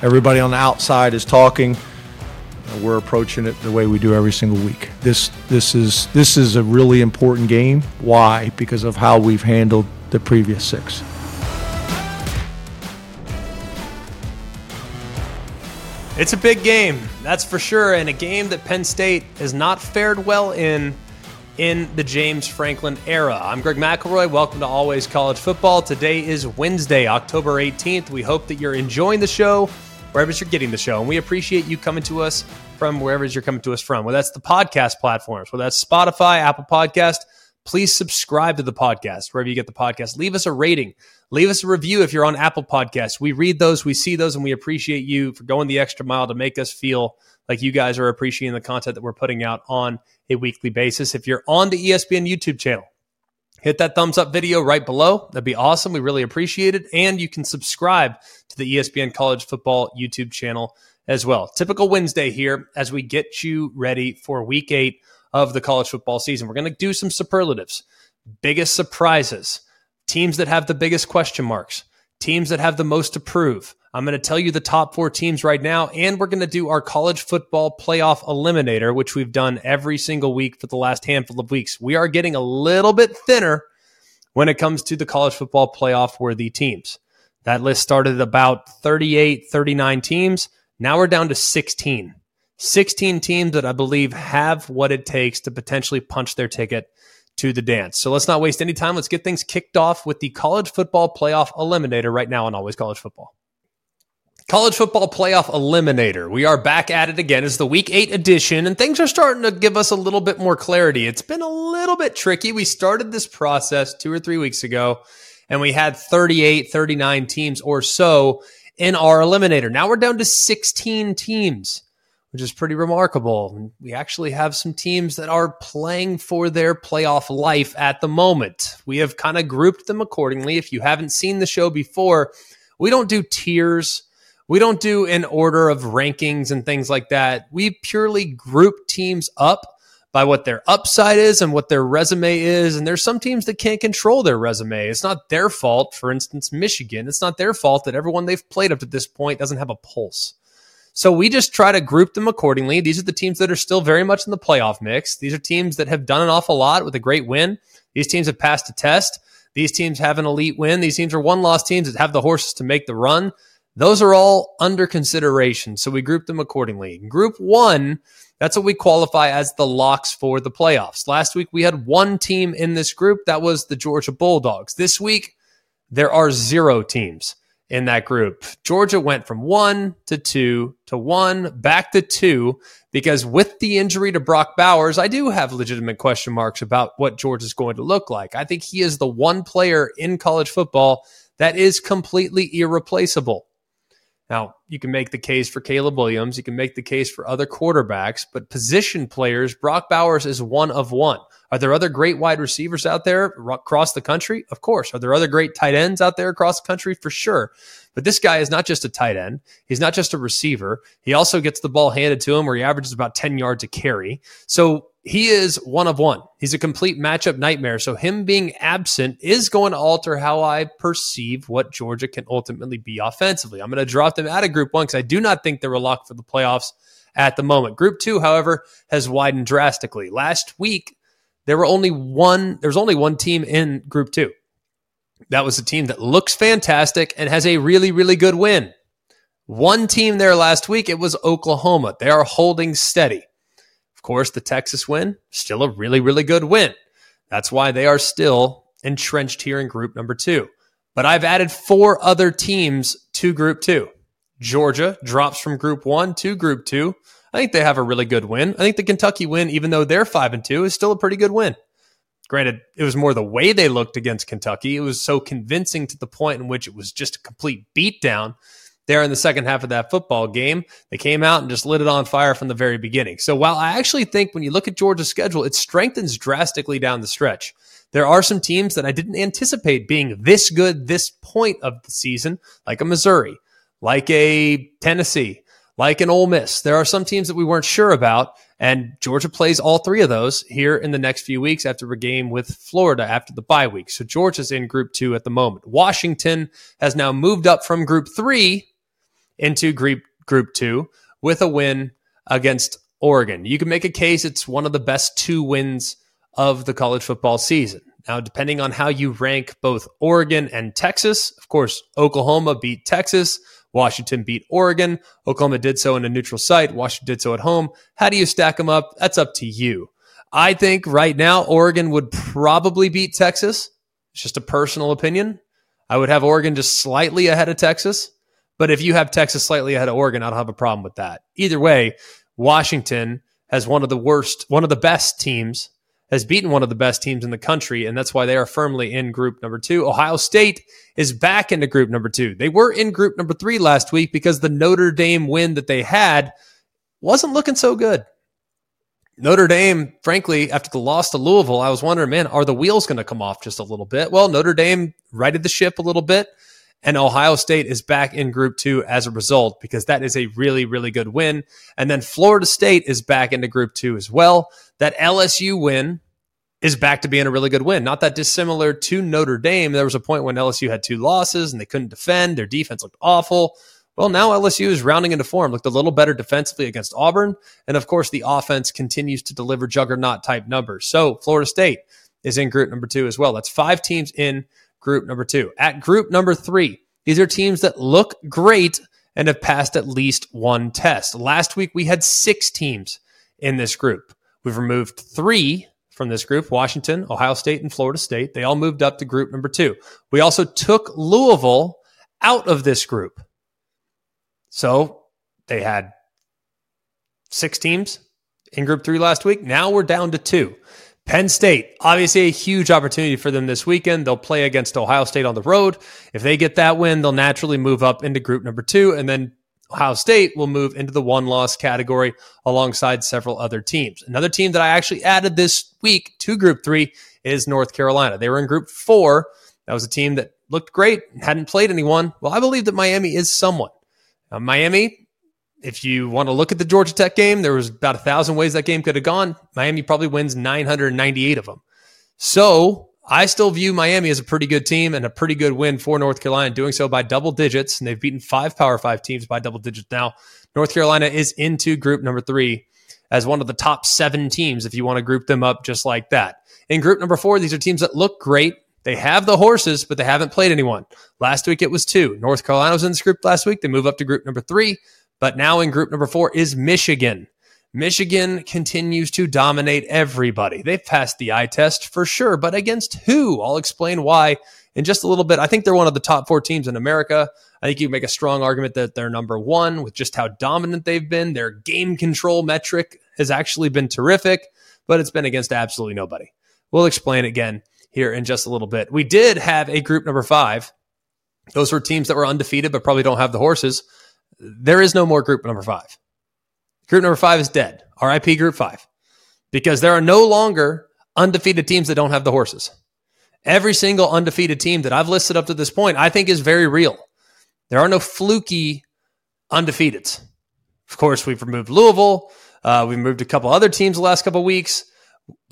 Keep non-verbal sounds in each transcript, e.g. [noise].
Everybody on the outside is talking. We're approaching it the way we do every single week. This this is this is a really important game. Why? Because of how we've handled the previous six. It's a big game, that's for sure, and a game that Penn State has not fared well in in the James Franklin era. I'm Greg McElroy. Welcome to Always College Football. Today is Wednesday, October 18th. We hope that you're enjoying the show wherever you're getting the show, and we appreciate you coming to us from wherever you're coming to us from. Whether that's the podcast platforms, whether that's Spotify, Apple Podcast, please subscribe to the podcast wherever you get the podcast. Leave us a rating. Leave us a review if you're on Apple Podcasts. We read those, we see those, and we appreciate you for going the extra mile to make us feel like you guys are appreciating the content that we're putting out on a weekly basis. If you're on the ESPN YouTube channel, hit that thumbs up video right below. That'd be awesome. We really appreciate it. And you can subscribe to the ESPN College Football YouTube channel as well. Typical Wednesday here as we get you ready for week eight of the college football season. We're going to do some superlatives, biggest surprises, teams that have the biggest question marks, teams that have the most to prove. I'm going to tell you the top four teams right now, and we're going to do our college football playoff eliminator, which we've done every single week for the last handful of weeks. We are getting a little bit thinner when it comes to the college football playoff worthy teams. That list started about 38, 39 teams. Now we're down to 16. 16 teams that I believe have what it takes to potentially punch their ticket to the dance. So let's not waste any time. Let's get things kicked off with the college football playoff eliminator right now on Always College Football. College football playoff eliminator. We are back at it again. It's the week eight edition, and things are starting to give us a little bit more clarity. It's been a little bit tricky. We started this process two or three weeks ago, and we had 38, 39 teams or so in our eliminator. Now we're down to 16 teams which is pretty remarkable. We actually have some teams that are playing for their playoff life at the moment. We have kind of grouped them accordingly. If you haven't seen the show before, we don't do tiers. We don't do an order of rankings and things like that. We purely group teams up by what their upside is and what their resume is. And there's some teams that can't control their resume. It's not their fault. For instance, Michigan, it's not their fault that everyone they've played up to this point doesn't have a pulse. So we just try to group them accordingly. These are the teams that are still very much in the playoff mix. These are teams that have done an awful lot with a great win. These teams have passed a test. These teams have an elite win. These teams are one loss teams that have the horses to make the run. Those are all under consideration. So we group them accordingly. Group one, that's what we qualify as the locks for the playoffs. Last week we had one team in this group. That was the Georgia Bulldogs. This week, there are zero teams in that group. Georgia went from one to two to one back to two because with the injury to Brock Bowers, I do have legitimate question marks about what Georgia is going to look like. I think he is the one player in college football that is completely irreplaceable. Now, you can make the case for Caleb Williams. You can make the case for other quarterbacks, but position players, Brock Bowers is one of one. Are there other great wide receivers out there across the country? Of course. Are there other great tight ends out there across the country? For sure. But this guy is not just a tight end. He's not just a receiver. He also gets the ball handed to him where he averages about 10 yards a carry. So he is one of one. He's a complete matchup nightmare. So him being absent is going to alter how I perceive what Georgia can ultimately be offensively. I'm going to drop them out of group one because I do not think they're a lock for the playoffs at the moment. Group two, however, has widened drastically. Last week, there were only one, there's only one team in group two. That was a team that looks fantastic and has a really, really good win. One team there last week, it was Oklahoma. They are holding steady. Of course, the Texas win, still a really, really good win. That's why they are still entrenched here in group number two. But I've added four other teams to group two. Georgia drops from group one to group two. I think they have a really good win. I think the Kentucky win, even though they're five and two, is still a pretty good win. Granted, it was more the way they looked against Kentucky. It was so convincing to the point in which it was just a complete beatdown there in the second half of that football game. They came out and just lit it on fire from the very beginning. So while I actually think when you look at Georgia's schedule, it strengthens drastically down the stretch. There are some teams that I didn't anticipate being this good this point of the season, like a Missouri, like a Tennessee, like an Ole Miss. There are some teams that we weren't sure about, and Georgia plays all three of those here in the next few weeks after a game with Florida after the bye week. So Georgia's in Group Two at the moment. Washington has now moved up from Group Three into group group 2 with a win against Oregon. You can make a case it's one of the best two wins of the college football season. Now, depending on how you rank both Oregon and Texas, of course, Oklahoma beat Texas. Washington beat Oregon. Oklahoma did so in a neutral site. Washington did so at home. How do you stack them up? That's up to you. I think right now, Oregon would probably beat Texas. It's just a personal opinion. I would have Oregon just slightly ahead of Texas. But if you have Texas slightly ahead of Oregon, I don't have a problem with that. Either way, Washington has one of the worst, one of the best teams, has beaten one of the best teams in the country, and that's why they are firmly in group number two. Ohio State is back into group number two. They were in group number three last week because the Notre Dame win that they had wasn't looking so good. Notre Dame, frankly, after the loss to Louisville, I was wondering, man, are the wheels going to come off just a little bit? Well, Notre Dame righted the ship a little bit, and Ohio State is back in Group Two as a result because that is a really, really good win. And then Florida State is back into Group Two as well. That LSU win is back to being a really good win. Not that dissimilar to Notre Dame. There was a point when LSU had two losses and they couldn't defend. Their defense looked awful. Well, now LSU is rounding into form, looked a little better defensively against Auburn. And of course, the offense continues to deliver juggernaut type numbers. So Florida State is in group number two as well. That's five teams in group number two. At group number three, these are teams that look great and have passed at least one test. Last week, we had six teams in this group. We've removed three from this group Washington, Ohio State, and Florida State. They all moved up to group number two. We also took Louisville out of this group. So they had six teams in Group Three last week. Now we're down to two. Penn State, obviously a huge opportunity for them this weekend. They'll play against Ohio State on the road. If they get that win, they'll naturally move up into group number two, and then Ohio State will move into the one loss category alongside several other teams. Another team that I actually added this week to group three is North Carolina. They were in group four. That was a team that looked great, hadn't played anyone. Well, I believe that Miami is someone. Uh, Miami, if you want to look at the Georgia Tech game, there was about a thousand ways that game could have gone. Miami probably wins 998 of them. So I still view Miami as a pretty good team and a pretty good win for North Carolina, doing so by double digits. And they've beaten five Power Five teams by double digits now. North Carolina is into group number three as one of the top seven teams if you want to group them up just like that. In group number four, these are teams that look great. They have the horses, but they haven't played anyone. Last week it was two. North Carolina was in this group last week. They move up to group number three. But now in group number four is Michigan. Michigan continues to dominate everybody. They've passed the eye test for sure, but against who? I'll explain why in just a little bit. I think they're one of the top four teams in America. I think you make a strong argument that they're number one with just how dominant they've been. Their game control metric has actually been terrific, but it's been against absolutely nobody. We'll explain again here in just a little bit. We did have a group number five. Those were teams that were undefeated, but probably don't have the horses there is no more group number five. Group number five is dead. RIP group five. Because there are no longer undefeated teams that don't have the horses. Every single undefeated team that I've listed up to this point, I think is very real. There are no fluky undefeateds. Of course, we've removed Louisville. Uh, we've moved a couple other teams the last couple weeks.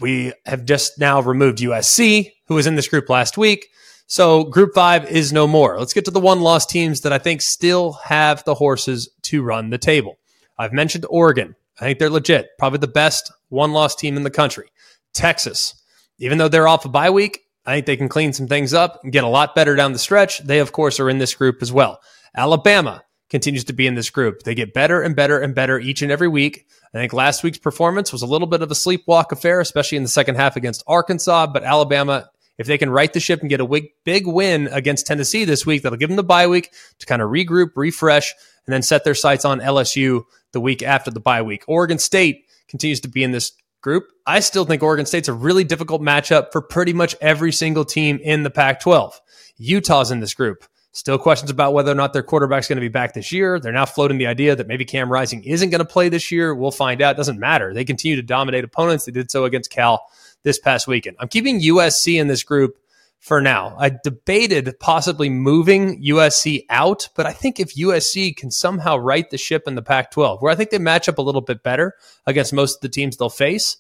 We have just now removed USC, who was in this group last week. So group five is no more. Let's get to the one loss teams that I think still have the horses to run the table. I've mentioned Oregon. I think they're legit, probably the best one loss team in the country. Texas, even though they're off a bye week, I think they can clean some things up and get a lot better down the stretch. They, of course, are in this group as well. Alabama continues to be in this group. They get better and better and better each and every week. I think last week's performance was a little bit of a sleepwalk affair, especially in the second half against Arkansas, but Alabama if they can right the ship and get a big win against Tennessee this week, that'll give them the bye week to kind of regroup, refresh, and then set their sights on LSU the week after the bye week. Oregon State continues to be in this group. I still think Oregon State's a really difficult matchup for pretty much every single team in the Pac 12. Utah's in this group. Still questions about whether or not their quarterback's going to be back this year. They're now floating the idea that maybe Cam Rising isn't going to play this year. We'll find out. It doesn't matter. They continue to dominate opponents. They did so against Cal this past weekend. I'm keeping USC in this group for now. I debated possibly moving USC out, but I think if USC can somehow right the ship in the Pac 12, where I think they match up a little bit better against most of the teams they'll face,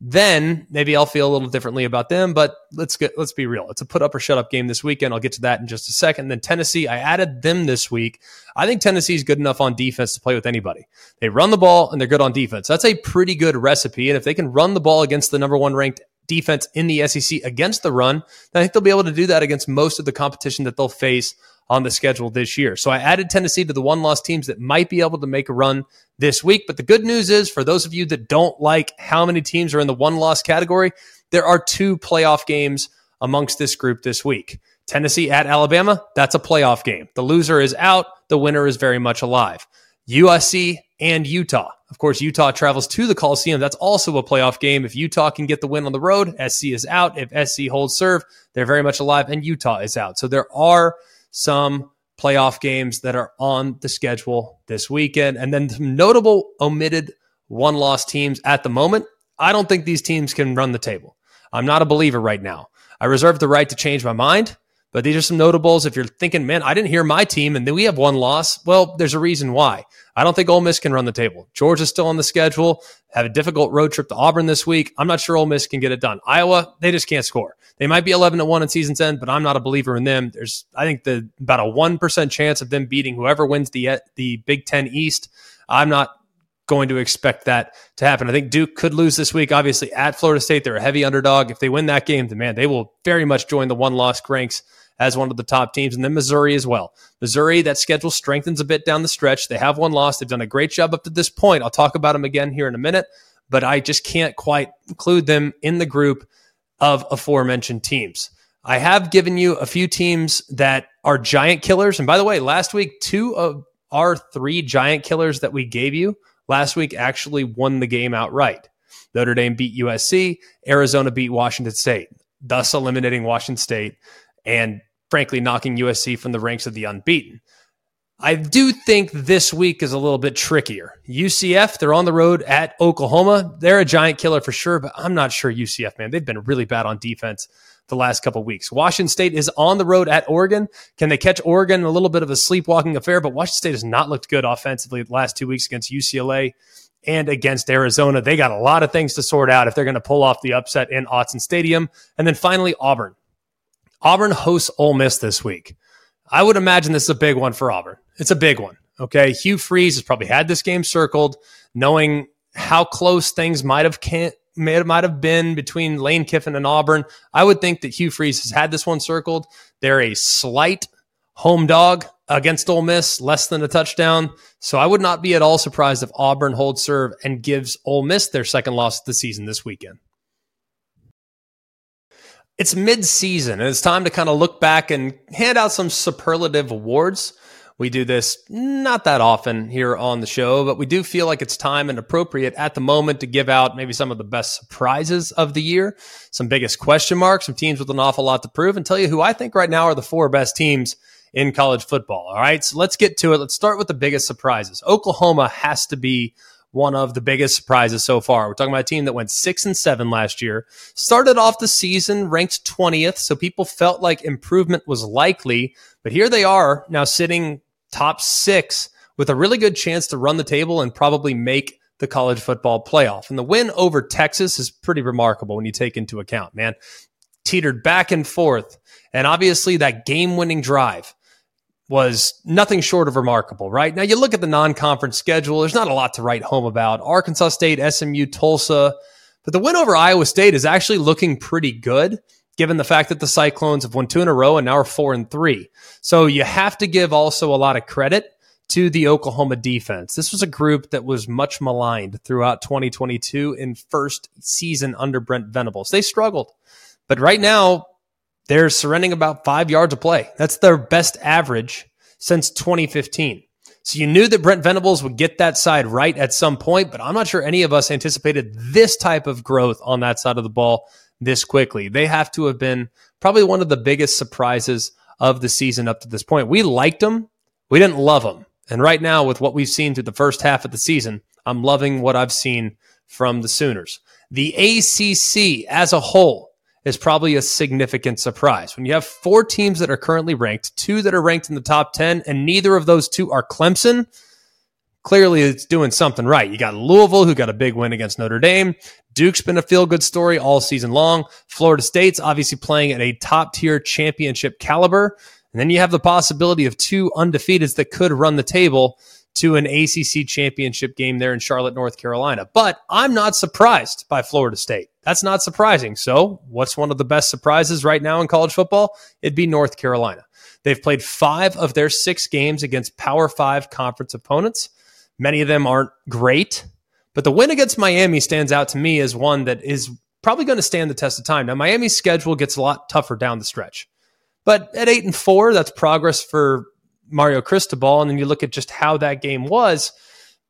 then maybe I'll feel a little differently about them. But let's get let's be real. It's a put up or shut up game this weekend. I'll get to that in just a second. Then Tennessee, I added them this week. I think Tennessee is good enough on defense to play with anybody. They run the ball and they're good on defense. That's a pretty good recipe. And if they can run the ball against the number one ranked defense in the SEC against the run, I think they'll be able to do that against most of the competition that they'll face on the schedule this year. So I added Tennessee to the one loss teams that might be able to make a run this week. But the good news is for those of you that don't like how many teams are in the one loss category, there are two playoff games amongst this group this week. Tennessee at Alabama, that's a playoff game. The loser is out, the winner is very much alive. USC and Utah. Of course, Utah travels to the Coliseum. That's also a playoff game. If Utah can get the win on the road, SC is out. If SC holds serve, they're very much alive, and Utah is out. So there are some playoff games that are on the schedule this weekend. And then some notable omitted one loss teams at the moment. I don't think these teams can run the table. I'm not a believer right now. I reserve the right to change my mind, but these are some notables. If you're thinking, man, I didn't hear my team and then we have one loss, well, there's a reason why. I don't think Ole Miss can run the table. Georgia's still on the schedule, have a difficult road trip to Auburn this week. I'm not sure Ole Miss can get it done. Iowa, they just can't score. They might be 11 to 1 in season's end, but I'm not a believer in them. There's, I think, the about a 1% chance of them beating whoever wins the, the Big Ten East. I'm not going to expect that to happen. I think Duke could lose this week. Obviously, at Florida State, they're a heavy underdog. If they win that game, then man, they will very much join the one loss ranks as one of the top teams. And then Missouri as well. Missouri, that schedule strengthens a bit down the stretch. They have one loss. They've done a great job up to this point. I'll talk about them again here in a minute, but I just can't quite include them in the group of aforementioned teams. I have given you a few teams that are giant killers. And by the way, last week, two of our three giant killers that we gave you last week actually won the game outright. Notre Dame beat USC, Arizona beat Washington State, thus eliminating Washington State and frankly knocking USC from the ranks of the unbeaten. I do think this week is a little bit trickier. UCF, they're on the road at Oklahoma. They're a giant killer for sure, but I'm not sure UCF, man. They've been really bad on defense the last couple weeks. Washington State is on the road at Oregon. Can they catch Oregon? A little bit of a sleepwalking affair, but Washington State has not looked good offensively the last two weeks against UCLA and against Arizona. They got a lot of things to sort out if they're going to pull off the upset in Autzen Stadium. And then finally, Auburn. Auburn hosts Ole Miss this week. I would imagine this is a big one for Auburn. It's a big one. Okay. Hugh Freeze has probably had this game circled, knowing how close things might have can might have been between Lane Kiffin and Auburn. I would think that Hugh Freeze has had this one circled. They're a slight home dog against Ole Miss, less than a touchdown. So I would not be at all surprised if Auburn holds serve and gives Ole Miss their second loss of the season this weekend. It's mid-season and it's time to kind of look back and hand out some superlative awards. We do this not that often here on the show, but we do feel like it's time and appropriate at the moment to give out maybe some of the best surprises of the year, some biggest question marks, some teams with an awful lot to prove, and tell you who I think right now are the four best teams in college football. All right, so let's get to it. Let's start with the biggest surprises. Oklahoma has to be one of the biggest surprises so far. We're talking about a team that went six and seven last year, started off the season ranked 20th. So people felt like improvement was likely, but here they are now sitting top six with a really good chance to run the table and probably make the college football playoff. And the win over Texas is pretty remarkable when you take into account, man. Teetered back and forth. And obviously that game winning drive was nothing short of remarkable, right? Now you look at the non-conference schedule, there's not a lot to write home about. Arkansas State, SMU, Tulsa, but the win over Iowa State is actually looking pretty good given the fact that the Cyclones have won two in a row and now are four and three. So you have to give also a lot of credit to the Oklahoma defense. This was a group that was much maligned throughout 2022 in first season under Brent Venables. They struggled, but right now they're surrendering about five yards of play. That's their best average since 2015. So you knew that Brent Venables would get that side right at some point, but I'm not sure any of us anticipated this type of growth on that side of the ball this quickly. They have to have been probably one of the biggest surprises of the season up to this point. We liked them, we didn't love them. And right now, with what we've seen through the first half of the season, I'm loving what I've seen from the Sooners. The ACC as a whole is probably a significant surprise. When you have four teams that are currently ranked, two that are ranked in the top 10, and neither of those two are Clemson, clearly it's doing something right. You got Louisville, who got a big win against Notre Dame. Duke's been a feel good story all season long. Florida State's obviously playing at a top tier championship caliber. And then you have the possibility of two undefeateds that could run the table to an ACC championship game there in Charlotte, North Carolina. But I'm not surprised by Florida State. That's not surprising. So, what's one of the best surprises right now in college football? It'd be North Carolina. They've played five of their six games against Power Five conference opponents. Many of them aren't great, but the win against Miami stands out to me as one that is probably going to stand the test of time. Now, Miami's schedule gets a lot tougher down the stretch, but at eight and four, that's progress for Mario Cristobal. And then you look at just how that game was.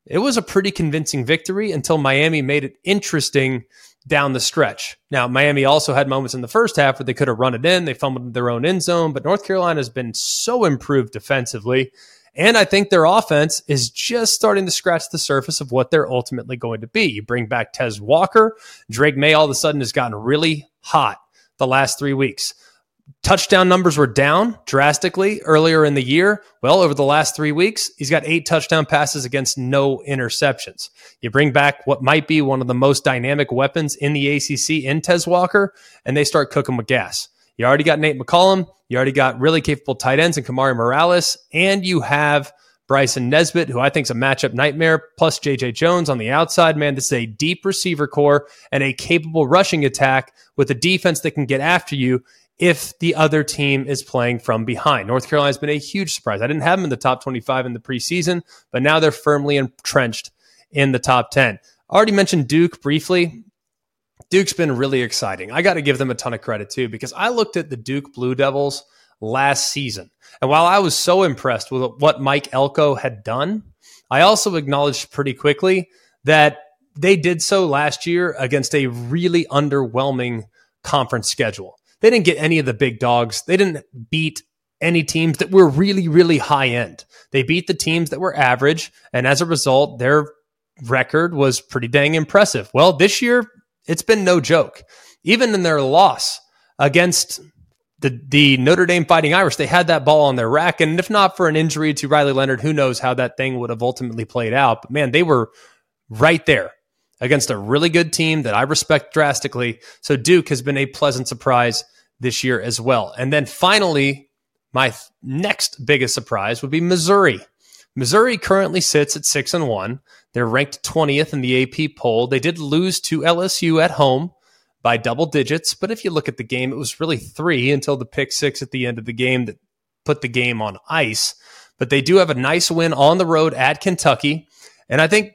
It was a pretty convincing victory until Miami made it interesting down the stretch. Now, Miami also had moments in the first half where they could have run it in. They fumbled their own end zone, but North Carolina has been so improved defensively and I think their offense is just starting to scratch the surface of what they're ultimately going to be. You bring back Tez Walker. Drake Maye all of a sudden has gotten really hot the last three weeks. Touchdown numbers were down drastically earlier in the year. Well, over the last three weeks, he's got eight touchdown passes against no interceptions. You bring back what might be one of the most dynamic weapons in the ACC in Tez Walker, and they start cooking with gas. You already got Nate McCollum. You already got really capable tight ends in Kamari Morales, and you have Bryson Nesbitt, who I think is a matchup nightmare, plus JJ Jones on the outside. Man, this is a deep receiver corps and a capable rushing attack with a defense that can get after you if the other team is playing from behind. North Carolina has been a huge surprise. I didn't have them in the top 25 in the preseason, but now they're firmly entrenched in the top 10. I already mentioned Duke briefly. Duke's been really exciting. I got to give them a ton of credit too, because I looked at the Duke Blue Devils last season. And while I was so impressed with what Mike Elko had done, I also acknowledged pretty quickly that they did so last year against a really underwhelming conference schedule. They didn't get any of the big dogs. They didn't beat any teams that were really, really high end. They beat the teams that were average. And as a result, their record was pretty dang impressive. Well, this year, it's been no joke. Even in their loss against the the Notre Dame Fighting Irish, they had that ball on their rack, and if not for an injury to Riley Leonard, who knows how that thing would have ultimately played out. But man, they were right there against a really good team that I respect drastically. So Duke has been a pleasant surprise this year as well. And then finally, my th- next biggest surprise would be Missouri. Missouri currently sits at six and one. They're ranked 20th in the AP poll. They did lose to LSU at home by double digits, but if you look at the game, it was really three until the pick six at the end of the game that put the game on ice. But they do have a nice win on the road at Kentucky. And I think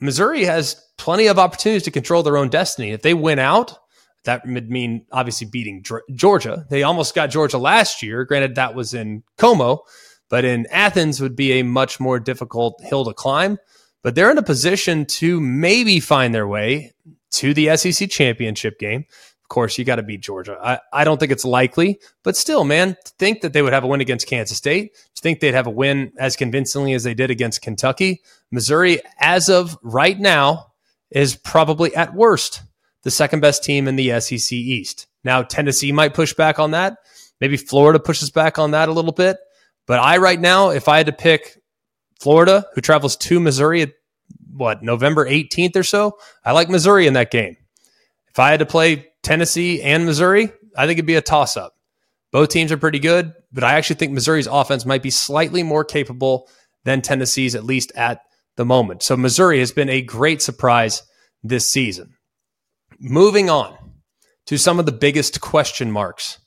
Missouri has plenty of opportunities to control their own destiny. If they win out, that would mean obviously beating Georgia. They almost got Georgia last year. Granted, that was in Como, but in Athens would be a much more difficult hill to climb. But they're in a position to maybe find their way to the SEC championship game. Of course, you got to beat Georgia. I, I don't think it's likely, but still, man, think that they would have a win against Kansas State. To think they'd have a win as convincingly as they did against Kentucky. Missouri, as of right now, is probably at worst the second best team in the SEC East. Now, Tennessee might push back on that. Maybe Florida pushes back on that a little bit. But I, right now, if I had to pick Florida, who travels to Missouri at what, November 18th or so, I like Missouri in that game. If I had to play Tennessee and Missouri, I think it'd be a toss up. Both teams are pretty good, but I actually think Missouri's offense might be slightly more capable than Tennessee's, at least at the moment. So Missouri has been a great surprise this season. Moving on to some of the biggest question marks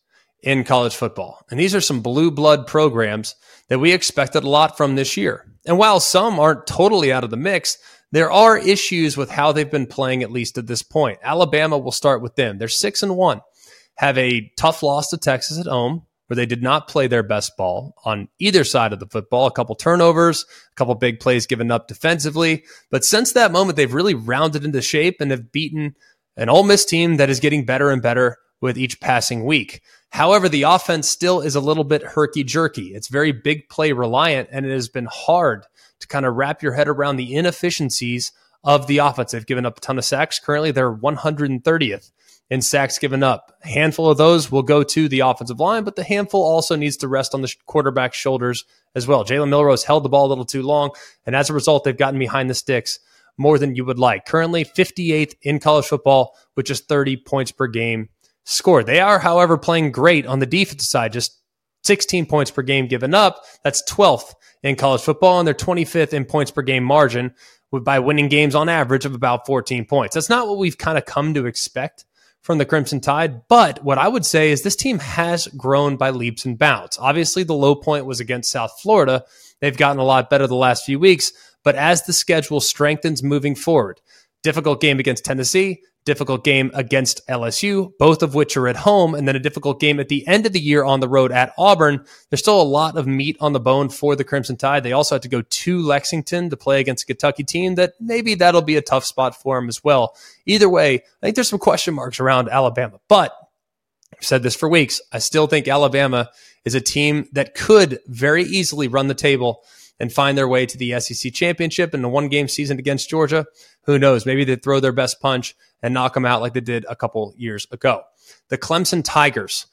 in college football. And these are some blue blood programs that we expected a lot from this year. And while some aren't totally out of the mix, there are issues with how they've been playing, at least at this point. Alabama will start with them. They're six and one, have a tough loss to Texas at home, where they did not play their best ball on either side of the football. A couple turnovers, a couple big plays given up defensively. But since that moment, they've really rounded into shape and have beaten an Ole Miss team that is getting better and better with each passing week. However, the offense still is a little bit herky jerky. It's very big play reliant, and it has been hard to kind of wrap your head around the inefficiencies of the offense. They've given up a ton of sacks. Currently, they're 130th in sacks given up. A handful of those will go to the offensive line, but the handful also needs to rest on the quarterback's shoulders as well. Jalen Milroe held the ball a little too long, and as a result, they've gotten behind the sticks more than you would like. Currently 58th in college football with just 30 points per game scored. They are, however, playing great on the defensive side, just 16 points per game given up. That's 12th in college football, and they're 25th in points per game margin by winning games on average of about 14 points. That's not what we've kind of come to expect from the Crimson Tide. But what I would say is this team has grown by leaps and bounds. Obviously, the low point was against South Florida. They've gotten a lot better the last few weeks. But as the schedule strengthens moving forward, difficult game against Tennessee, difficult game against LSU, both of which are at home, and then a difficult game at the end of the year on the road at Auburn. There's still a lot of meat on the bone for the Crimson Tide. They also have to go to Lexington to play against a Kentucky team that maybe that'll be a tough spot for them as well. Either way, I think there's some question marks around Alabama, but I've said this for weeks. I still think Alabama is a team that could very easily run the table and find their way to the SEC championship in the one game season against Georgia. Who knows? Maybe they throw their best punch and knock them out like they did a couple years ago. The Clemson Tigers.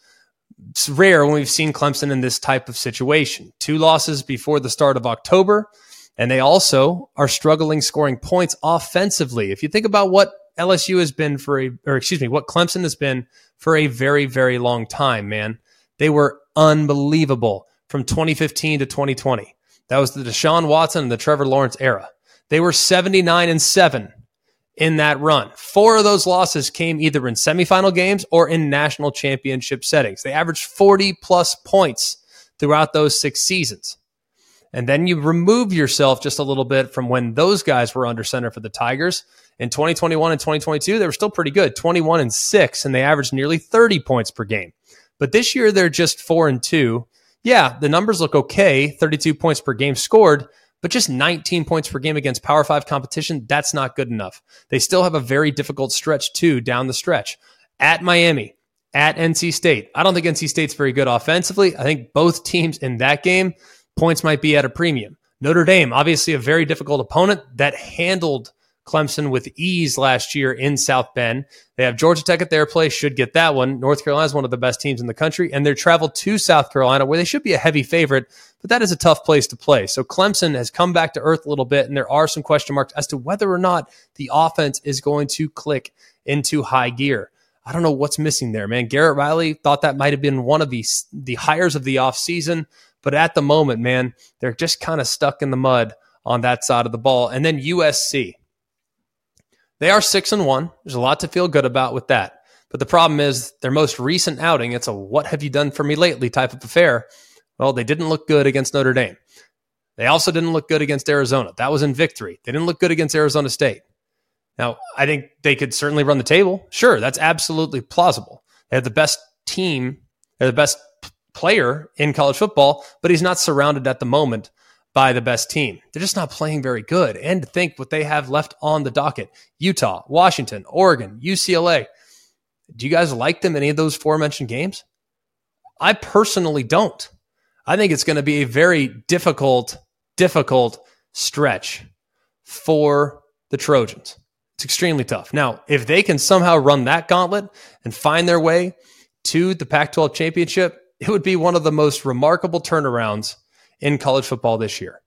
It's rare when we've seen Clemson in this type of situation. Two losses before the start of October, and they also are struggling scoring points offensively. If you think about what LSU has been for a, or excuse me, what Clemson has been for a very, very long time, man. They were unbelievable from 2015 to 2020. That was the Deshaun Watson and the Trevor Lawrence era. They were 79 and 7 in that run. Four of those losses came either in semifinal games or in national championship settings. They averaged 40 plus points throughout those six seasons. And then you remove yourself just a little bit from when those guys were under center for the Tigers. In 2021 and 2022, they were still pretty good 21 and 6, and they averaged nearly 30 points per game. But this year, they're just 4 and 2 yeah, the numbers look okay 32 points per game scored, but just 19 points per game against Power Five competition, that's not good enough. They still have a very difficult stretch, too, down the stretch. At Miami, at NC State. I don't think NC State's very good offensively. I think both teams in that game, points might be at a premium. Notre Dame, obviously a very difficult opponent that handled Clemson with ease last year in South Bend. They have Georgia Tech at their place, should get that one. North Carolina is one of the best teams in the country, and they're traveled to South Carolina where they should be a heavy favorite, but that is a tough place to play. So Clemson has come back to earth a little bit, and there are some question marks as to whether or not the offense is going to click into high gear. I don't know what's missing there, man. Garrett Riley thought that might have been one of the the hires of the offseason, but at the moment, man, they're just kind of stuck in the mud on that side of the ball. And then USC. They are six and one. There's a lot to feel good about with that. But the problem is their most recent outing, it's a what have you done for me lately type of affair. Well, they didn't look good against Notre Dame. They also didn't look good against Arizona. That was in victory. They didn't look good against Arizona State. Now, I think they could certainly run the table. Sure, that's absolutely plausible. They have the best team, they're the best player in college football, but he's not surrounded at the moment by the best team. They're just not playing very good. And to think what they have left on the docket Utah, Washington, Oregon, UCLA. Do you guys like them any of those forementioned games? I personally don't. I think it's going to be a very difficult, difficult stretch for the Trojans. It's extremely tough. Now, if they can somehow run that gauntlet and find their way to the Pac 12 championship, it would be one of the most remarkable turnarounds in college football this year.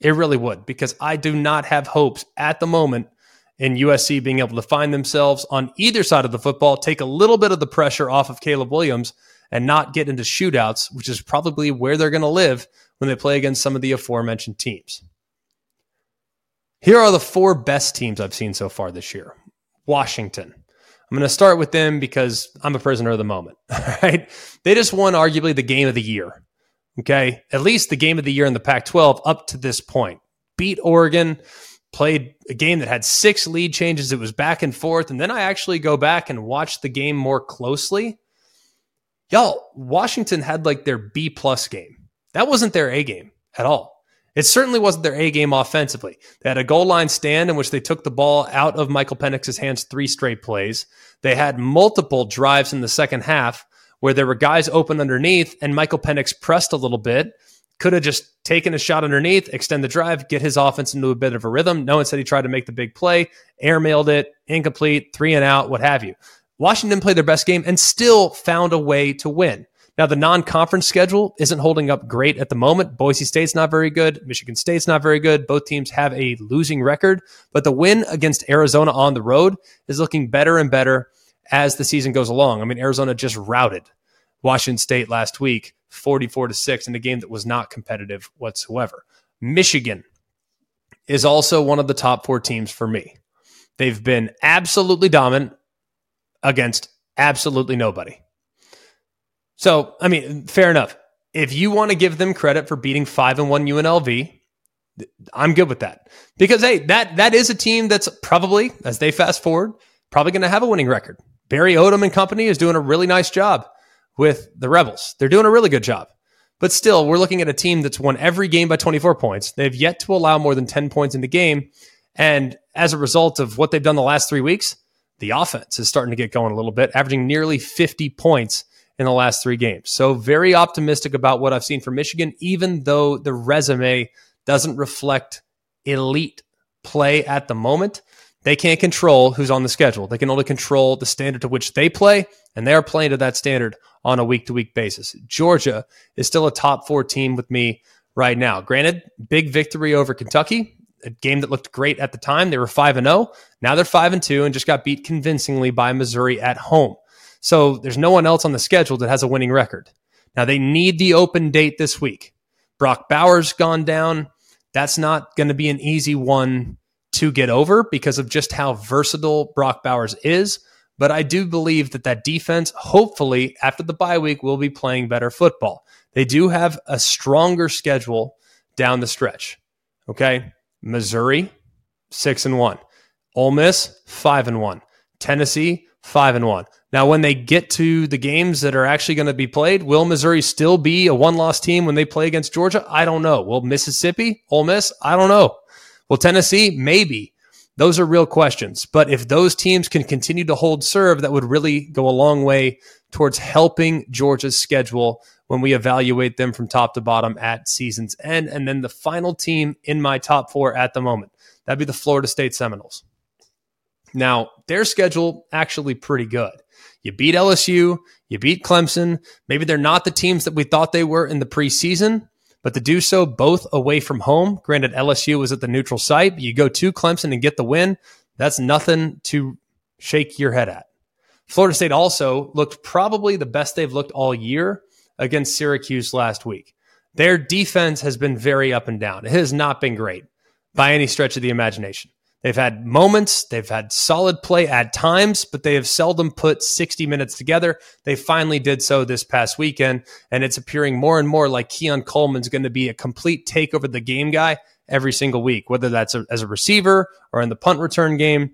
It really would, because I do not have hopes at the moment in USC being able to find themselves on either side of the football, take a little bit of the pressure off of Caleb Williams, and not get into shootouts, which is probably where they're going to live when they play against some of the aforementioned teams. Here are the four best teams I've seen so far this year Washington. I'm going to start with them because I'm a prisoner of the moment. [laughs] Right? They just won arguably the game of the year Okay. At least the game of the year in the Pac 12 up to this point. Beat Oregon, played a game that had six lead changes. It was back and forth. And then I actually go back and watch the game more closely. Y'all, Washington had like their B plus game. That wasn't their A game at all. It certainly wasn't their A game offensively. They had a goal line stand in which they took the ball out of Michael Penix's hands three straight plays. They had multiple drives in the second half where there were guys open underneath and Michael Penix pressed a little bit. Could have just taken a shot underneath, extend the drive, get his offense into a bit of a rhythm. No one said he tried to make the big play, airmailed it, incomplete, three and out, what have you. Washington played their best game and still found a way to win. Now, the non conference schedule isn't holding up great at the moment. Boise State's not very good. Michigan State's not very good. Both teams have a losing record, but the win against Arizona on the road is looking better and better as the season goes along. I mean, Arizona just routed Washington State last week, 44 to 6, in a game that was not competitive whatsoever. Michigan is also one of the top four teams for me. They've been absolutely dominant against absolutely nobody. So, I mean, fair enough. If you want to give them credit for beating 5 and 1 UNLV, I'm good with that. Because hey, that that is a team that's probably as they fast forward, probably going to have a winning record. Barry Odom and company is doing a really nice job with the Rebels. They're doing a really good job. But still, we're looking at a team that's won every game by 24 points. They've yet to allow more than 10 points in the game. And as a result of what they've done the last three weeks, the offense is starting to get going a little bit, averaging nearly 50 points in the last three games. So, very optimistic about what I've seen from Michigan, even though the resume doesn't reflect elite play at the moment. They can't control who's on the schedule. They can only control the standard to which they play, and they are playing to that standard on a week to week basis. Georgia is still a top four team with me right now. Granted, big victory over Kentucky, a game that looked great at the time. They were 5 and 0. Now they're 5 and 2 and just got beat convincingly by Missouri at home. So there's no one else on the schedule that has a winning record. Now they need the open date this week. Brock Bowers gone down. That's not going to be an easy one to get over because of just how versatile Brock Bowers is. But I do believe that that defense, hopefully, after the bye week, will be playing better football. They do have a stronger schedule down the stretch. Okay. Missouri, six and one. Ole Miss, five and one. Tennessee, five and one. Now, when they get to the games that are actually going to be played, will Missouri still be a one loss team when they play against Georgia? I don't know. Will Mississippi, Ole Miss? I don't know. Will Tennessee? Maybe. Those are real questions. But if those teams can continue to hold serve, that would really go a long way towards helping Georgia's schedule when we evaluate them from top to bottom at season's end. And then the final team in my top four at the moment, that'd be the Florida State Seminoles. Now, their schedule actually pretty good. You beat LSU, you beat Clemson. Maybe they're not the teams that we thought they were in the preseason, but to do so both away from home, granted, LSU was at the neutral site, you go to Clemson and get the win. That's nothing to shake your head at. Florida State also looked probably the best they've looked all year against Syracuse last week. Their defense has been very up and down. It has not been great by any stretch of the imagination. They've had moments, they've had solid play at times, but they have seldom put 60 minutes together. They finally did so this past weekend, and it's appearing more and more like Keon Coleman's going to be a complete take over the game guy every single week, whether that's a, as a receiver or in the punt return game.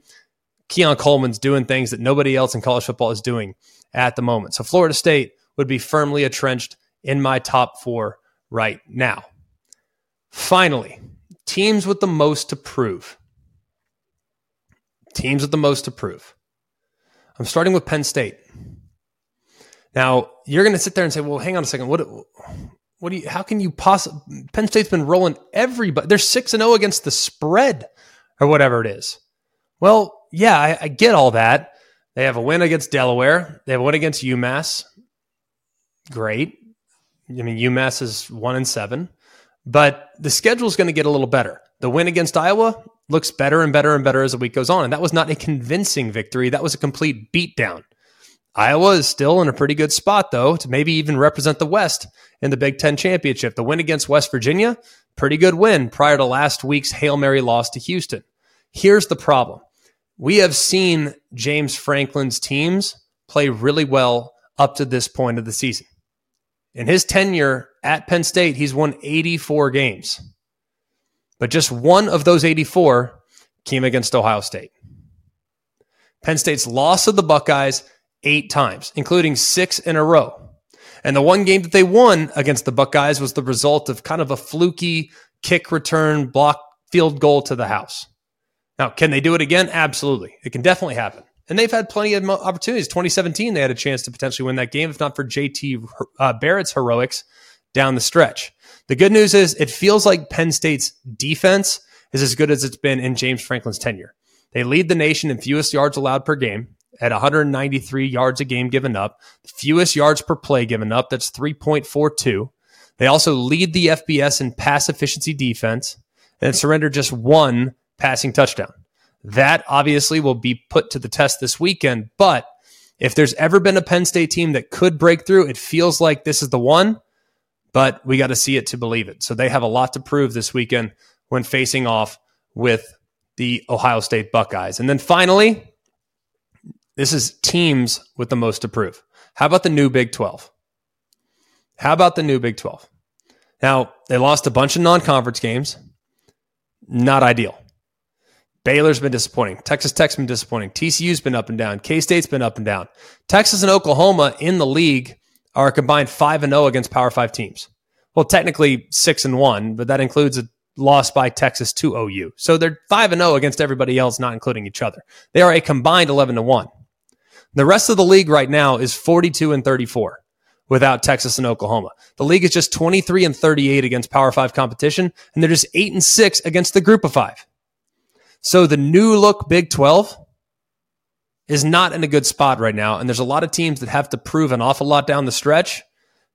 Keon Coleman's doing things that nobody else in college football is doing at the moment. So Florida State would be firmly entrenched in my top four right now. Finally, teams with the most to prove teams with the most to prove. I'm starting with Penn State. Now, you're going to sit there and say, well, hang on a second. What, what do you, how can you possibly, Penn State's been rolling everybody. They're 6 and 0 against the spread or whatever it is. Well, yeah, I, I get all that. They have a win against Delaware, they have a win against UMass. Great. I mean, UMass is 1 and 7, but the schedule is going to get a little better. The win against Iowa, looks better and better and better as the week goes on. And that was not a convincing victory. That was a complete beatdown. Iowa is still in a pretty good spot, though, to maybe even represent the West in the Big Ten championship. The win against West Virginia, pretty good win prior to last week's Hail Mary loss to Houston. Here's the problem we have seen James Franklin's teams play really well up to this point of the season. In his tenure at Penn State, he's won 84 games. But just one of those 84 came against Ohio State. Penn State's lost to the Buckeyes eight times, including six in a row. And the one game that they won against the Buckeyes was the result of kind of a fluky kick return block field goal to the house. Now, can they do it again? Absolutely. It can definitely happen. And they've had plenty of opportunities. 2017, they had a chance to potentially win that game, if not for JT uh, Barrett's heroics down the stretch. The good news is it feels like Penn State's defense is as good as it's been in James Franklin's tenure. They lead the nation in fewest yards allowed per game at 193 yards a game given up, fewest yards per play given up. That's 3.42. They also lead the FBS in pass efficiency defense and surrender just one passing touchdown. That obviously will be put to the test this weekend. But if there's ever been a Penn State team that could break through, it feels like this is the one. But we got to see it to believe it. So they have a lot to prove this weekend when facing off with the Ohio State Buckeyes. And then finally, this is teams with the most to prove. How about the new Big 12? How about the new Big 12? Now, they lost a bunch of non conference games. Not ideal. Baylor's been disappointing. Texas Tech's been disappointing. TCU's been up and down. K State's been up and down. Texas and Oklahoma in the league are a combined 5 and 0 against Power 5 teams. Well, technically 6 and 1, but that includes a loss by Texas to OU. So they're 5 and 0 against everybody else not including each other. They are a combined 11 to 1. The rest of the league right now is 42 and 34 without Texas and Oklahoma. The league is just 23 and 38 against Power 5 competition and they're just 8 and 6 against the group of 5. So the new look Big 12 is not in a good spot right now and there's a lot of teams that have to prove an awful lot down the stretch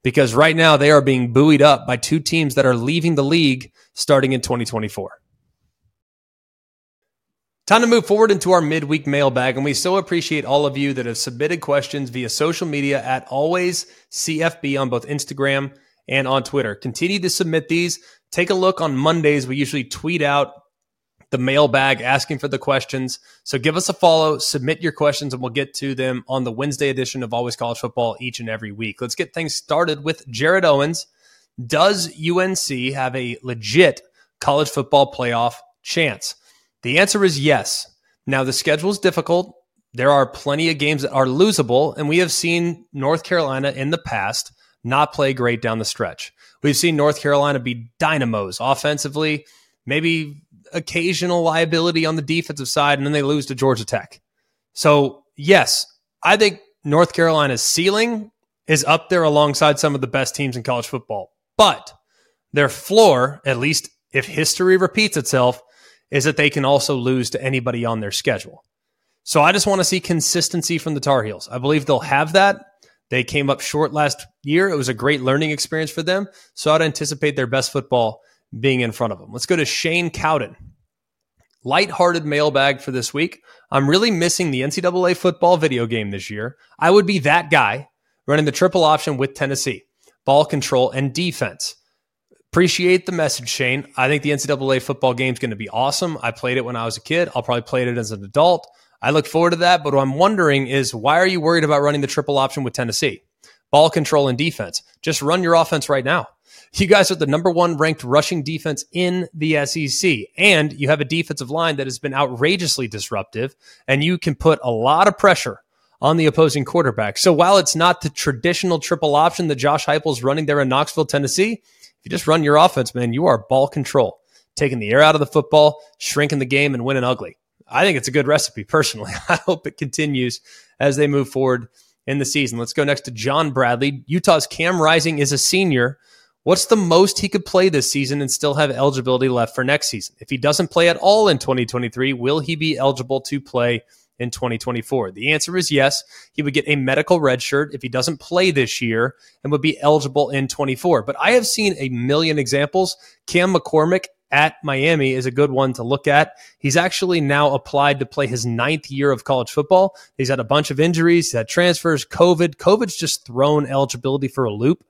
because right now they are being buoyed up by two teams that are leaving the league starting in 2024. Time to move forward into our midweek mailbag, and we so appreciate all of you that have submitted questions via social media at always CFB on both Instagram and on Twitter. Continue to submit these. Take a look on Mondays. We usually tweet out the mailbag asking for the questions. So give us a follow, submit your questions, and we'll get to them on the Wednesday edition of Always College Football each and every week. Let's get things started with Jared Owens. Does UNC have a legit college football playoff chance? The answer is yes. Now, the schedule is difficult. There are plenty of games that are losable, and we have seen North Carolina in the past not play great down the stretch. We've seen North Carolina be dynamos offensively, maybe occasional liability on the defensive side, and then they lose to Georgia Tech. So, yes, I think North Carolina's ceiling is up there alongside some of the best teams in college football. But their floor, at least if history repeats itself, is that they can also lose to anybody on their schedule. So I just want to see consistency from the Tar Heels. I believe they'll have that. They came up short last year. It was a great learning experience for them. So I'd anticipate their best football being in front of them. Let's go to Shane Cowden. Lighthearted mailbag for this week. I'm really missing the NCAA football video game this year. I would be that guy running the triple option with Tennessee ball control and defense. Appreciate the message, Shane. I think the NCAA football game is going to be awesome. I played it when I was a kid. I'll probably play it as an adult. I look forward to that. But what I'm wondering is why are you worried about running the triple option with Tennessee? Ball control and defense. Just run your offense right now. You guys are the number one ranked rushing defense in the SEC, and you have a defensive line that has been outrageously disruptive, and you can put a lot of pressure on the opposing quarterback. So while it's not the traditional triple option that Josh Heupel is running there in Knoxville, Tennessee, if you just run your offense, man, you are ball control, taking the air out of the football, shrinking the game, and winning ugly. I think it's a good recipe personally. [laughs] I hope it continues as they move forward in the season. Let's go next to John Bradley. Utah's Cam Rising is a senior. What's the most he could play this season and still have eligibility left for next season? If he doesn't play at all in 2023, will he be eligible to play in 2024? The answer is yes. He would get a medical red shirt if he doesn't play this year and would be eligible in 24. But I have seen a million examples. Cam McCormick at Miami is a good one to look at. He's actually now applied to play his ninth year of college football. He's had a bunch of injuries, had transfers, COVID. COVID's just thrown eligibility for a loop.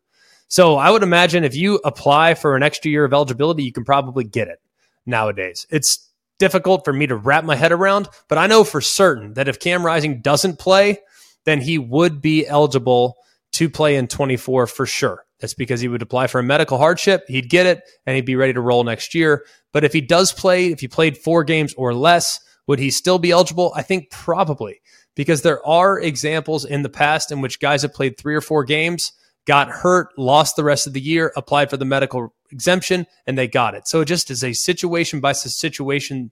So I would imagine if you apply for an extra year of eligibility, you can probably get it nowadays. It's difficult for me to wrap my head around, but I know for certain that if Cam Rising doesn't play, then he would be eligible to play in 24 for sure. That's because he would apply for a medical hardship, he'd get it, and he'd be ready to roll next year. But if he does play, if he played four games or less, would he still be eligible? I think probably because there are examples in the past in which guys have played three or four games, got hurt, lost the rest of the year, applied for the medical exemption, and they got it. So it just is a situation by situation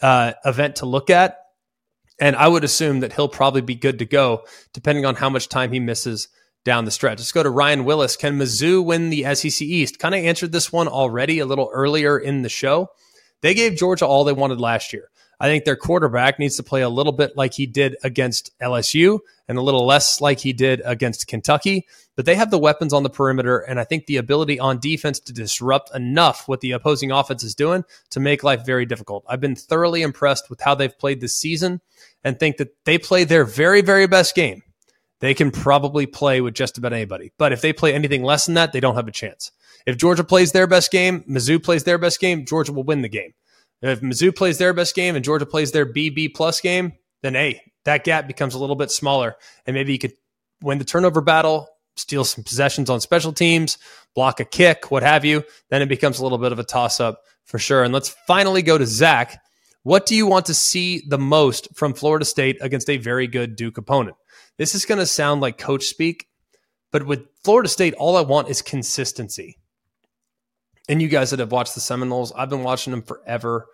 uh, event to look at. And I would assume that he'll probably be good to go, depending on how much time he misses down the stretch. Let's go to Ryan Willis. Can Mizzou win the SEC East? Kind of answered this one already a little earlier in the show. They gave Georgia all they wanted last year. I think their quarterback needs to play a little bit like he did against LSU and a little less like he did against Kentucky. But they have the weapons on the perimeter, and I think the ability on defense to disrupt enough what the opposing offense is doing to make life very difficult. I've been thoroughly impressed with how they've played this season and think that they play their very, very best game. They can probably play with just about anybody. But if they play anything less than that, they don't have a chance. If Georgia plays their best game, Mizzou plays their best game, Georgia will win the game. If Mizzou plays their best game and Georgia plays their BB plus game, then hey, that gap becomes a little bit smaller. And maybe you could win the turnover battle, steal some possessions on special teams, block a kick, what have you. Then it becomes a little bit of a toss up for sure. And let's finally go to Zach. What do you want to see the most from Florida State against a very good Duke opponent? This is going to sound like coach speak, but with Florida State, all I want is consistency and you guys that have watched the Seminoles, I've been watching them forever.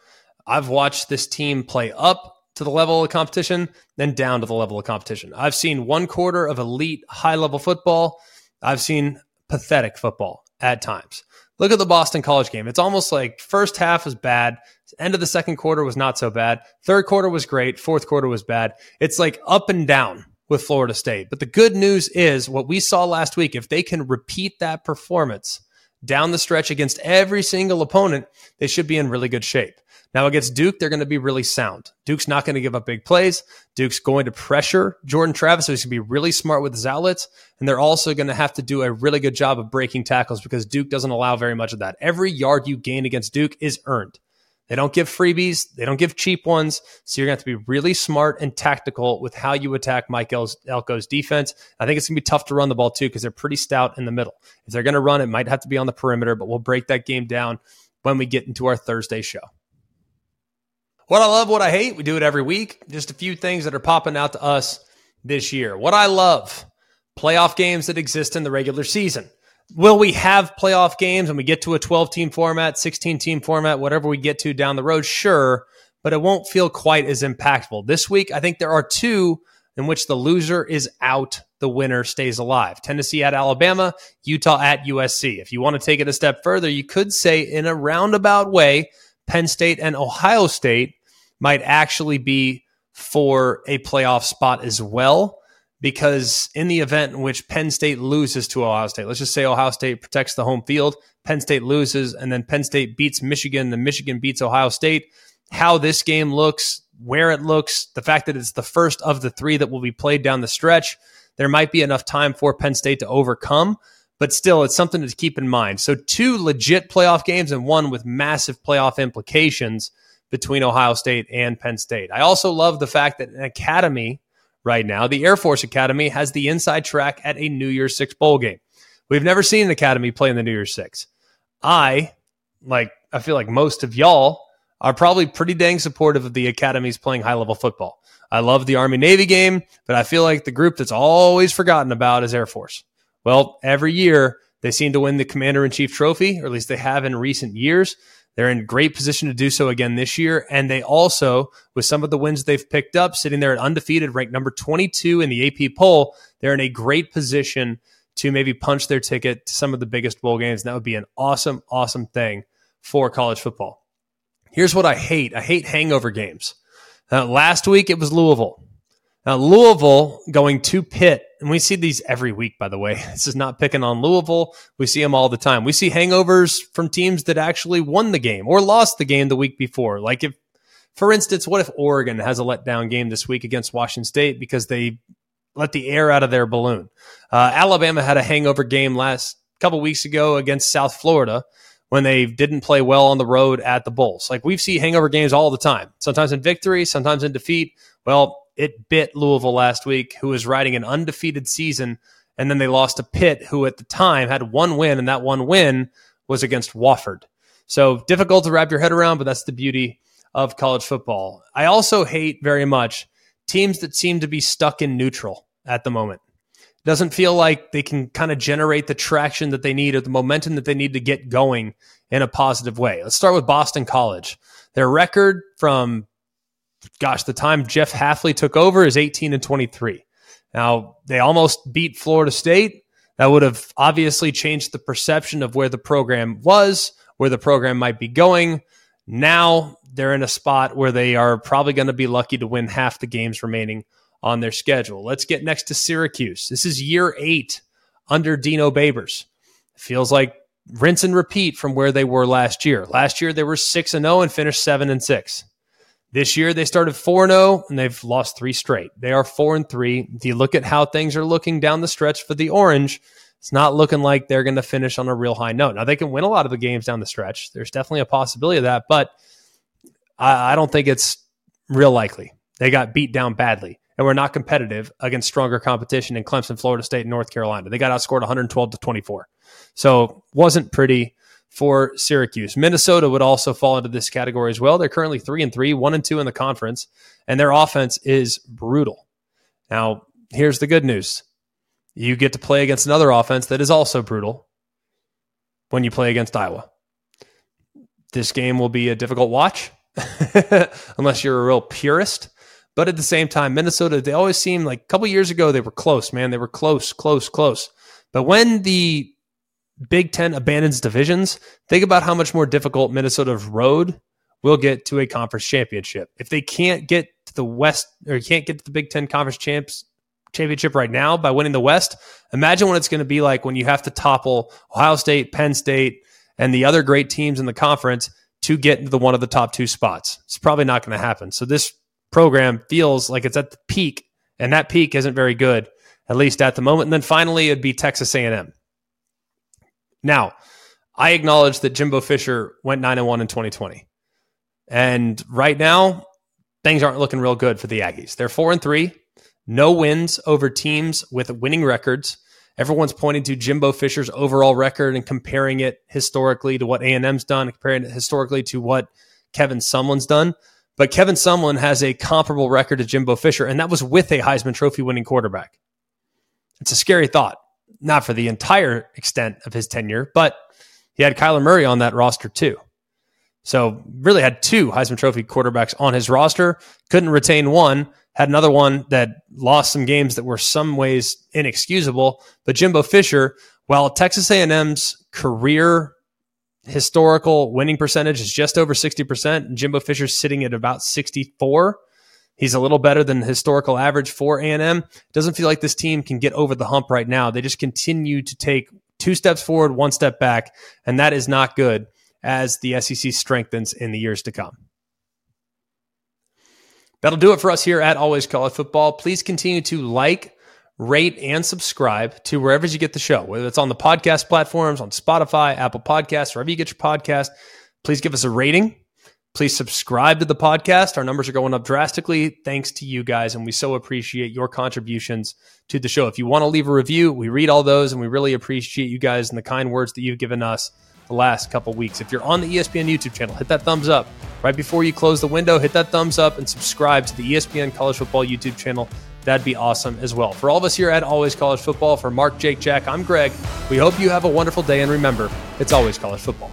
I've watched this team play up to the level of competition, then down to the level of competition. I've seen one quarter of elite high level football. I've seen pathetic football at times. Look at the Boston College game. It's almost like first half was bad, end of the second quarter was not so bad, third quarter was great, fourth quarter was bad. It's like up and down with Florida State. But the good news is what we saw last week, if they can repeat that performance down the stretch against every single opponent, they should be in really good shape. Now against Duke, they're going to be really sound. Duke's not going to give up big plays. Duke's going to pressure Jordan Travis, so he's going to be really smart with his outlets. And they're also going to have to do a really good job of breaking tackles because Duke doesn't allow very much of that. Every yard you gain against Duke is earned. They don't give freebies. They don't give cheap ones. So you're going to have to be really smart and tactical with how you attack Mike Elko's defense. I think it's going to be tough to run the ball too because they're pretty stout in the middle. If they're going to run, it might have to be on the perimeter, but we'll break that game down when we get into our Thursday show. What I love, what I hate, we do it every week. Just a few things that are popping out to us this year. What I love, playoff games that exist in the regular season. Will we have playoff games when we get to a 12 team format, 16 team format, whatever we get to down the road? Sure, but it won't feel quite as impactful. This week, I think there are two in which the loser is out, the winner stays alive. Tennessee at Alabama, Utah at USC. If you want to take it a step further, you could say in a roundabout way, Penn State and Ohio State might actually be for a playoff spot as well because in the event in which Penn State loses to Ohio State, let's just say Ohio State protects the home field, Penn State loses, and then Penn State beats Michigan, then Michigan beats Ohio State. How this game looks, where it looks, the fact that it's the first of the three that will be played down the stretch, there might be enough time for Penn State to overcome. But still, it's something to keep in mind. So, two legit playoff games and one with massive playoff implications between Ohio State and Penn State. I also love the fact that an academy right now. The Air Force Academy has the inside track at a New Year's Six bowl game. We've never seen an academy play in the New Year's Six. I, like, I feel like most of y'all are probably pretty dang supportive of the academies playing high level football. I love the Army Navy game, but I feel like the group that's always forgotten about is Air Force. Well, every year they seem to win the Commander in Chief trophy, or at least they have in recent years. They're in great position to do so again this year. And they also, with some of the wins they've picked up, sitting there at undefeated, ranked number 22 in the AP poll, they're in a great position to maybe punch their ticket to some of the biggest bowl games. And that would be an awesome, awesome thing for college football. Here's what I hate I hate hangover games. Uh, last week it was Louisville. Now, Louisville going to Pitt, and we see these every week, by the way. [laughs] This is not picking on Louisville. We see them all the time. We see hangovers from teams that actually won the game or lost the game the week before. Like, if, for instance, what if Oregon has a letdown game this week against Washington State because they let the air out of their balloon? Uh, Alabama had a hangover game last couple weeks ago against South Florida when they didn't play well on the road at the Bulls. Like, we see hangover games all the time, sometimes in victory, sometimes in defeat. Well, it bit Louisville last week, who was riding an undefeated season. And then they lost to Pitt, who at the time had one win, and that one win was against Wofford. So difficult to wrap your head around, but that's the beauty of college football. I also hate very much teams that seem to be stuck in neutral at the moment. It doesn't feel like they can kind of generate the traction that they need or the momentum that they need to get going in a positive way. Let's start with Boston College. Their record from gosh, the time Jeff Hafley took over is 18 and 23. Now, they almost beat Florida State. That would have obviously changed the perception of where the program was, where the program might be going. Now they're in a spot where they are probably going to be lucky to win half the games remaining on their schedule. Let's get next to Syracuse. This is year eight under Dino Babers. feels like rinse and repeat from where they were last year. Last year they were 6 and 0 and finished 7 and 6. This year they started 4 0 and they've lost 3 straight. They are 4 and 3. If you look at how things are looking down the stretch for the Orange, it's not looking like they're going to finish on a real high note. Now they can win a lot of the games down the stretch. There's definitely a possibility of that, but I, I don't think it's real likely. They got beat down badly and were not competitive against stronger competition in Clemson, Florida State, and North Carolina. They got outscored 112 to 24. So wasn't pretty for Syracuse. Minnesota would also fall into this category as well. They're currently three and three, one and two in the conference, and their offense is brutal. Now, here's the good news. You get to play against another offense that is also brutal when you play against Iowa. This game will be a difficult watch [laughs] unless you're a real purist. But at the same time, Minnesota, they always seem like a couple years ago, they were close, man. They were close, close, close. But when the Big Ten abandons divisions, think about how much more difficult Minnesota's road will get to a conference championship. If they can't get to the West or can't get to the Big Ten conference champs championship right now by winning the West, imagine what it's going to be like when you have to topple Ohio State, Penn State, and the other great teams in the conference to get into the one of the top two spots. It's probably not going to happen. So this program feels like it's at the peak, and that peak isn't very good, at least at the moment. And then finally, it'd be Texas A&M. Now, I acknowledge that Jimbo Fisher went nine and one in 2020, and right now things aren't looking real good for the Aggies. They're four and three, no wins over teams with winning records. Everyone's pointing to Jimbo Fisher's overall record and comparing it historically to what A&M's done, comparing it historically to what Kevin Sumlin's done. But Kevin Sumlin has a comparable record to Jimbo Fisher, and that was with a Heisman Trophy winning quarterback. It's a scary thought, not for the entire extent of his tenure, but he had Kyler Murray on that roster too. So really had two Heisman Trophy quarterbacks on his roster, couldn't retain one, had another one that lost some games that were some ways inexcusable. But Jimbo Fisher, while Texas A&M's career historical winning percentage is just over 60%. Jimbo Fisher's sitting at about 64. He's a little better than the historical average for A&M. Doesn't feel like this team can get over the hump right now. They just continue to take two steps forward, one step back, and that is not good as the SEC strengthens in the years to come. That'll do it for us here at Always College Football. Please continue to like, rate, and subscribe to wherever you get the show, whether it's on the podcast platforms, on Spotify, Apple Podcasts, wherever you get your podcast. Please give us a rating. Please subscribe to the podcast. Our numbers are going up drastically thanks to you guys, and we so appreciate your contributions to the show. If you want to leave a review, we read all those, and we really appreciate you guys and the kind words that you've given us the last couple weeks. If you're on the ESPN YouTube channel, hit that thumbs up. Right before you close the window, hit that thumbs up and subscribe to the ESPN College Football YouTube channel that'd be awesome as well. For all of us here at Always College Football, for Mark, Jake, Jack, I'm Greg. We hope you have a wonderful day, and remember, it's always college football.